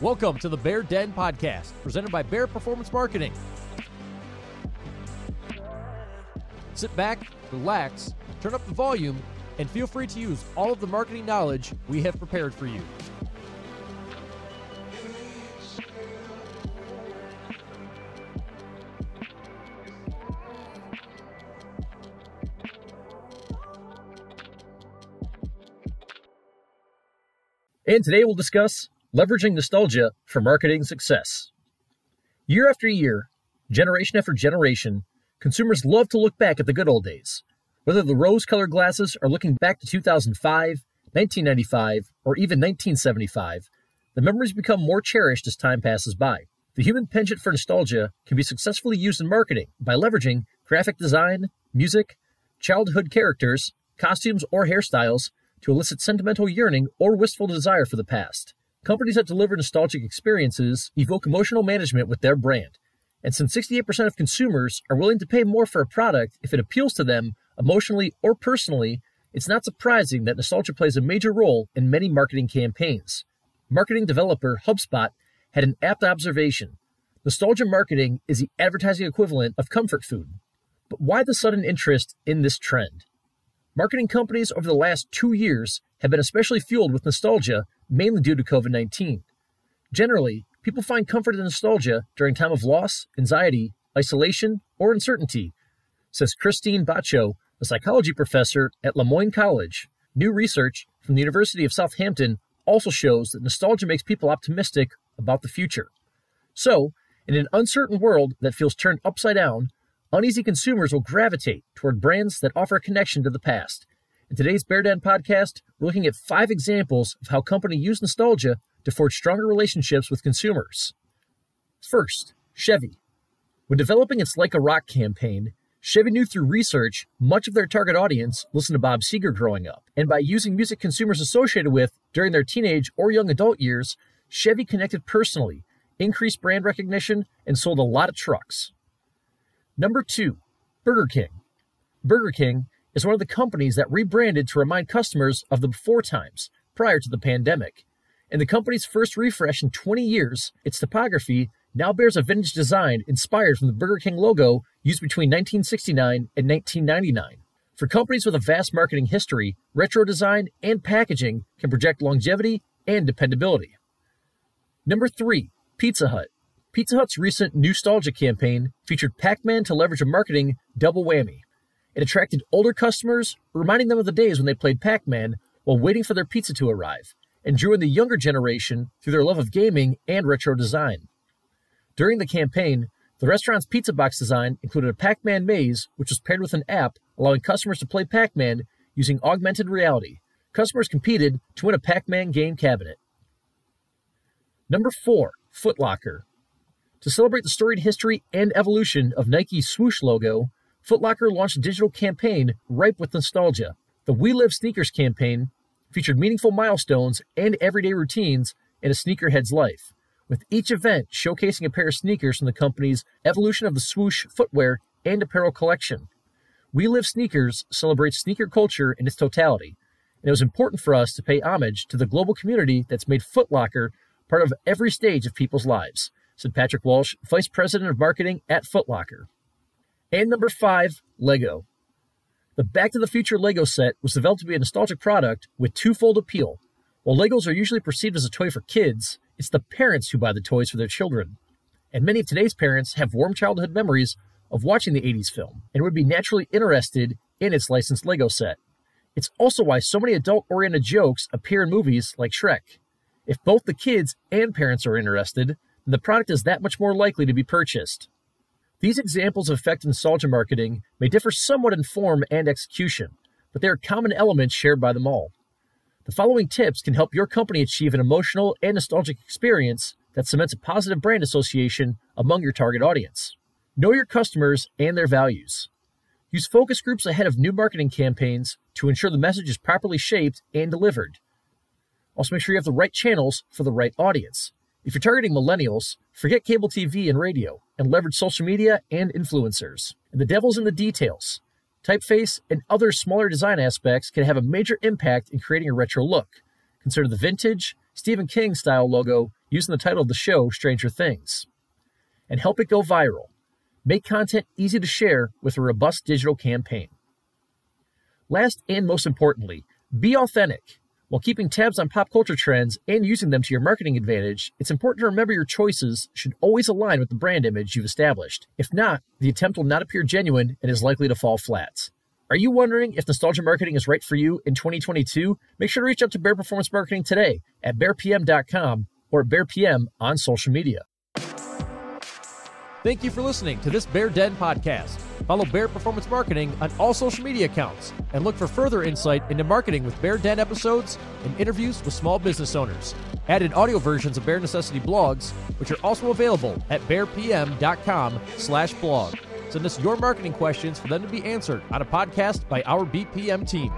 Welcome to the Bear Den Podcast, presented by Bear Performance Marketing. Sit back, relax, turn up the volume, and feel free to use all of the marketing knowledge we have prepared for you. And today we'll discuss leveraging nostalgia for marketing success. Year after year, generation after generation, consumers love to look back at the good old days. Whether the rose colored glasses are looking back to 2005, 1995, or even 1975, the memories become more cherished as time passes by. The human penchant for nostalgia can be successfully used in marketing by leveraging graphic design, music, childhood characters, costumes, or hairstyles to elicit sentimental yearning or wistful desire for the past. Companies that deliver nostalgic experiences evoke emotional management with their brand. And since 68% of consumers are willing to pay more for a product if it appeals to them emotionally or personally, it's not surprising that nostalgia plays a major role in many marketing campaigns. Marketing developer HubSpot had an apt observation. Nostalgia marketing is the advertising equivalent of comfort food. But why the sudden interest in this trend? Marketing companies over the last two years have been especially fueled with nostalgia, mainly due to COVID 19. Generally, people find comfort in nostalgia during time of loss, anxiety, isolation, or uncertainty, says Krystine Batcho, a psychology professor at Le Moyne College. New research from the University of Southampton also shows that nostalgia makes people optimistic about the future. So, in an uncertain world that feels turned upside down, uneasy consumers will gravitate toward brands that offer a connection to the past. In today's Bear Den podcast, we're looking at five examples of how companies use nostalgia to forge stronger relationships with consumers. First, Chevy. When developing its Like a Rock campaign, Chevy knew through research much of their target audience listened to Bob Seger growing up. And by using music consumers associated with during their teenage or young adult years, Chevy connected personally, increased brand recognition, and sold a lot of trucks. Number two, Burger King. Burger King is one of the companies that rebranded to remind customers of the before times prior to the pandemic. In the company's first refresh in 20 years, its typography now bears a vintage design inspired from the Burger King logo used between 1969 and 1999. For companies with a vast marketing history, retro design and packaging can project longevity and dependability. Number three, Pizza Hut. Pizza Hut's recent Nostalgia campaign featured Pac Man to leverage a marketing double whammy. It attracted older customers, reminding them of the days when they played Pac Man while waiting for their pizza to arrive, and drew in the younger generation through their love of gaming and retro design. During the campaign, the restaurant's pizza box design included a Pac Man maze, which was paired with an app allowing customers to play Pac Man using augmented reality. Customers competed to win a Pac Man game cabinet. Number 4. Footlocker. To celebrate the storied history and evolution of Nike's swoosh logo, Footlocker launched a digital campaign ripe with nostalgia. The We Live Sneakers campaign featured meaningful milestones and everyday routines in a sneakerhead's life, with each event showcasing a pair of sneakers from the company's evolution of the swoosh footwear and apparel collection. We Live Sneakers celebrates sneaker culture in its totality, and it was important for us to pay homage to the global community that's made Footlocker part of every stage of people's lives said Patrick Walsh, Vice President of Marketing at Footlocker. And number five, Lego. The Back to the Future Lego set was developed to be a nostalgic product with twofold appeal. While Legos are usually perceived as a toy for kids, it's the parents who buy the toys for their children. And many of today's parents have warm childhood memories of watching the 80s film and would be naturally interested in its licensed Lego set. It's also why so many adult oriented jokes appear in movies like Shrek. If both the kids and parents are interested, then the product is that much more likely to be purchased. These examples of effective nostalgia marketing may differ somewhat in form and execution, but they are common elements shared by them all. The following tips can help your company achieve an emotional and nostalgic experience that cements a positive brand association among your target audience. Know your customers and their values. Use focus groups ahead of new marketing campaigns to ensure the message is properly shaped and delivered. Also, make sure you have the right channels for the right audience. If you're targeting millennials, forget cable TV and radio and leverage social media and influencers. And the devil's in the details. Typeface and other smaller design aspects can have a major impact in creating a retro look. Consider the vintage, Stephen King style logo using the title of the show, Stranger Things. And help it go viral. Make content easy to share with a robust digital campaign. Last and most importantly, be authentic. While keeping tabs on pop culture trends and using them to your marketing advantage, it's important to remember your choices should always align with the brand image you've established. If not, the attempt will not appear genuine and is likely to fall flat. Are you wondering if nostalgia marketing is right for you in 2022? Make sure to reach out to Bear Performance Marketing today at bearpm.com or at bearpm on social media. Thank you for listening to this Bear Den podcast. Follow Bear Performance Marketing on all social media accounts and look for further insight into marketing with Bear Den episodes and interviews with small business owners. Added audio versions of Bear Necessity blogs, which are also available at bearpm.com slash blog. Send us your marketing questions for them to be answered on a podcast by our BPM team.